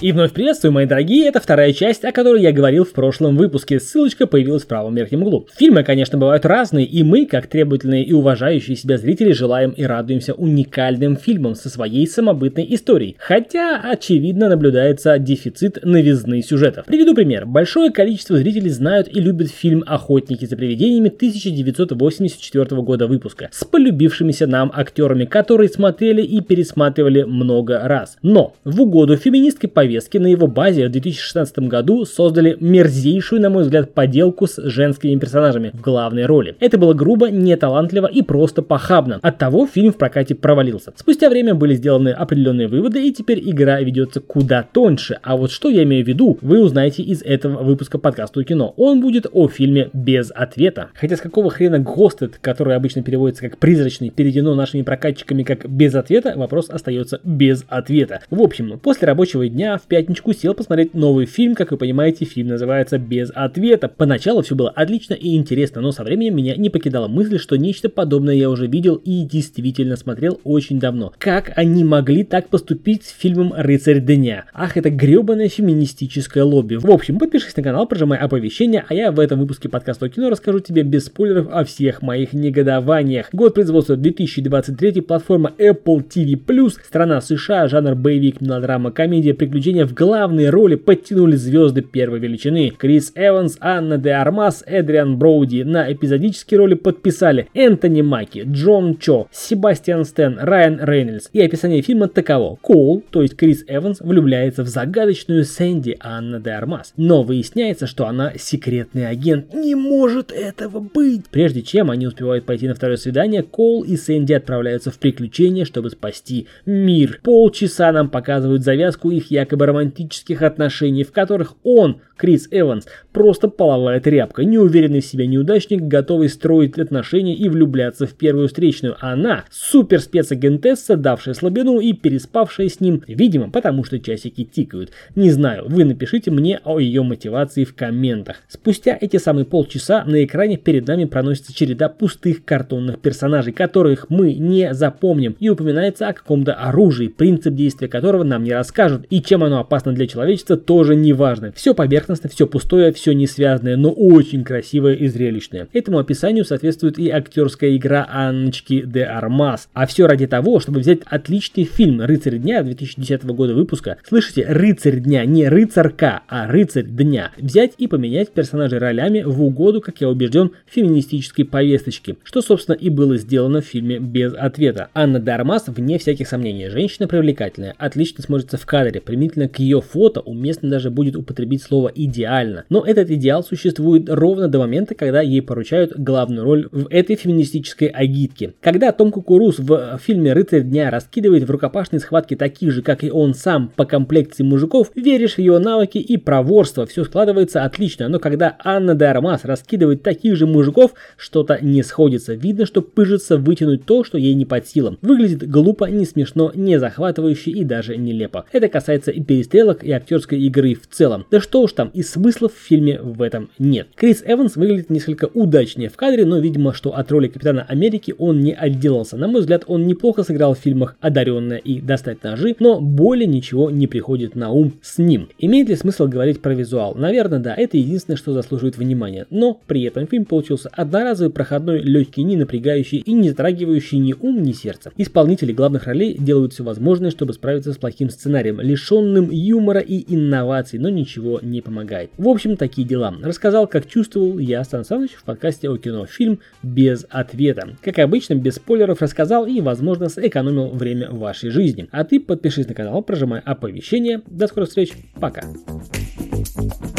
И вновь приветствую, мои дорогие, это вторая часть, о которой я говорил в прошлом выпуске. Ссылочка появилась в правом верхнем углу. Фильмы, конечно, бывают разные, и мы, как требовательные и уважающие себя зрители, желаем и радуемся уникальным фильмам со своей самобытной историей. Хотя, очевидно, наблюдается дефицит новизны сюжетов. Приведу пример. Большое количество зрителей знают и любят фильм «Охотники за привидениями» 1984 года выпуска с полюбившимися нам актерами, которые смотрели и пересматривали много раз. Но в угоду феминистской повестки повестки на его базе в 2016 году создали мерзейшую, на мой взгляд, поделку с женскими персонажами в главной роли. Это было грубо, неталантливо и просто похабно. Оттого фильм в прокате провалился. Спустя время были сделаны определенные выводы, и теперь игра ведется куда тоньше. А вот что я имею в виду, вы узнаете из этого выпуска подкаста кино. Он будет о фильме без ответа. Хотя с какого хрена Ghosted, который обычно переводится как призрачный, переведено нашими прокатчиками как без ответа, вопрос остается без ответа. В общем, после рабочего дня в пятничку сел посмотреть новый фильм. Как вы понимаете, фильм называется «Без ответа». Поначалу все было отлично и интересно, но со временем меня не покидала мысль, что нечто подобное я уже видел и действительно смотрел очень давно. Как они могли так поступить с фильмом «Рыцарь дня»? Ах, это гребаное феминистическое лобби. В общем, подпишись на канал, прожимай оповещения, а я в этом выпуске подкаста о кино расскажу тебе без спойлеров о всех моих негодованиях. Год производства 2023, платформа Apple TV+, страна США, жанр боевик, мелодрама, комедия, приключения приключения в главные роли подтянули звезды первой величины. Крис Эванс, Анна де Армас, Эдриан Броуди. На эпизодические роли подписали Энтони Маки, Джон Чо, Себастьян Стэн, Райан Рейнольдс. И описание фильма таково. Коул, то есть Крис Эванс, влюбляется в загадочную Сэнди Анна де Армас. Но выясняется, что она секретный агент. Не может этого быть! Прежде чем они успевают пойти на второе свидание, Коул и Сэнди отправляются в приключения, чтобы спасти мир. Полчаса нам показывают завязку их якобы якобы романтических отношений, в которых он, Крис Эванс, просто половая тряпка, неуверенный в себе неудачник, готовый строить отношения и влюбляться в первую встречную. Она супер спецагентесса, давшая слабину и переспавшая с ним, видимо, потому что часики тикают. Не знаю, вы напишите мне о ее мотивации в комментах. Спустя эти самые полчаса на экране перед нами проносится череда пустых картонных персонажей, которых мы не запомним, и упоминается о каком-то оружии, принцип действия которого нам не расскажут, и чем оно оно опасно для человечества, тоже не важно. Все поверхностно, все пустое, все не связанное, но очень красивое и зрелищное. Этому описанию соответствует и актерская игра Анночки де Армас. А все ради того, чтобы взять отличный фильм «Рыцарь дня» 2010 года выпуска. Слышите, «Рыцарь дня», не «Рыцарка», а «Рыцарь дня». Взять и поменять персонажей ролями в угоду, как я убежден, феминистической повесточки, что, собственно, и было сделано в фильме «Без ответа». Анна де Армас, вне всяких сомнений, женщина привлекательная, отлично смотрится в кадре, применительно применительно к ее фото уместно даже будет употребить слово «идеально». Но этот идеал существует ровно до момента, когда ей поручают главную роль в этой феминистической агитке. Когда Том Кукуруз в фильме «Рыцарь дня» раскидывает в рукопашной схватке таких же, как и он сам, по комплекции мужиков, веришь в ее навыки и проворство, все складывается отлично. Но когда Анна де Армас раскидывает таких же мужиков, что-то не сходится. Видно, что пыжится вытянуть то, что ей не под силам. Выглядит глупо, не смешно, не захватывающе и даже нелепо. Это касается и перестрелок и актерской игры в целом. Да что уж там, и смысла в фильме в этом нет. Крис Эванс выглядит несколько удачнее в кадре, но видимо, что от роли Капитана Америки он не отделался. На мой взгляд, он неплохо сыграл в фильмах «Одаренная» и «Достать ножи», но более ничего не приходит на ум с ним. Имеет ли смысл говорить про визуал? Наверное, да, это единственное, что заслуживает внимания. Но при этом фильм получился одноразовый, проходной, легкий, не напрягающий и не затрагивающий ни ум, ни сердце. Исполнители главных ролей делают все возможное, чтобы справиться с плохим сценарием, лишенным полным юмора и инноваций, но ничего не помогает. В общем, такие дела. Рассказал, как чувствовал я, Сан Саныч, в подкасте о кино. Фильм без ответа. Как обычно, без спойлеров рассказал и, возможно, сэкономил время вашей жизни. А ты подпишись на канал, прожимай оповещения. До скорых встреч. Пока. Thank you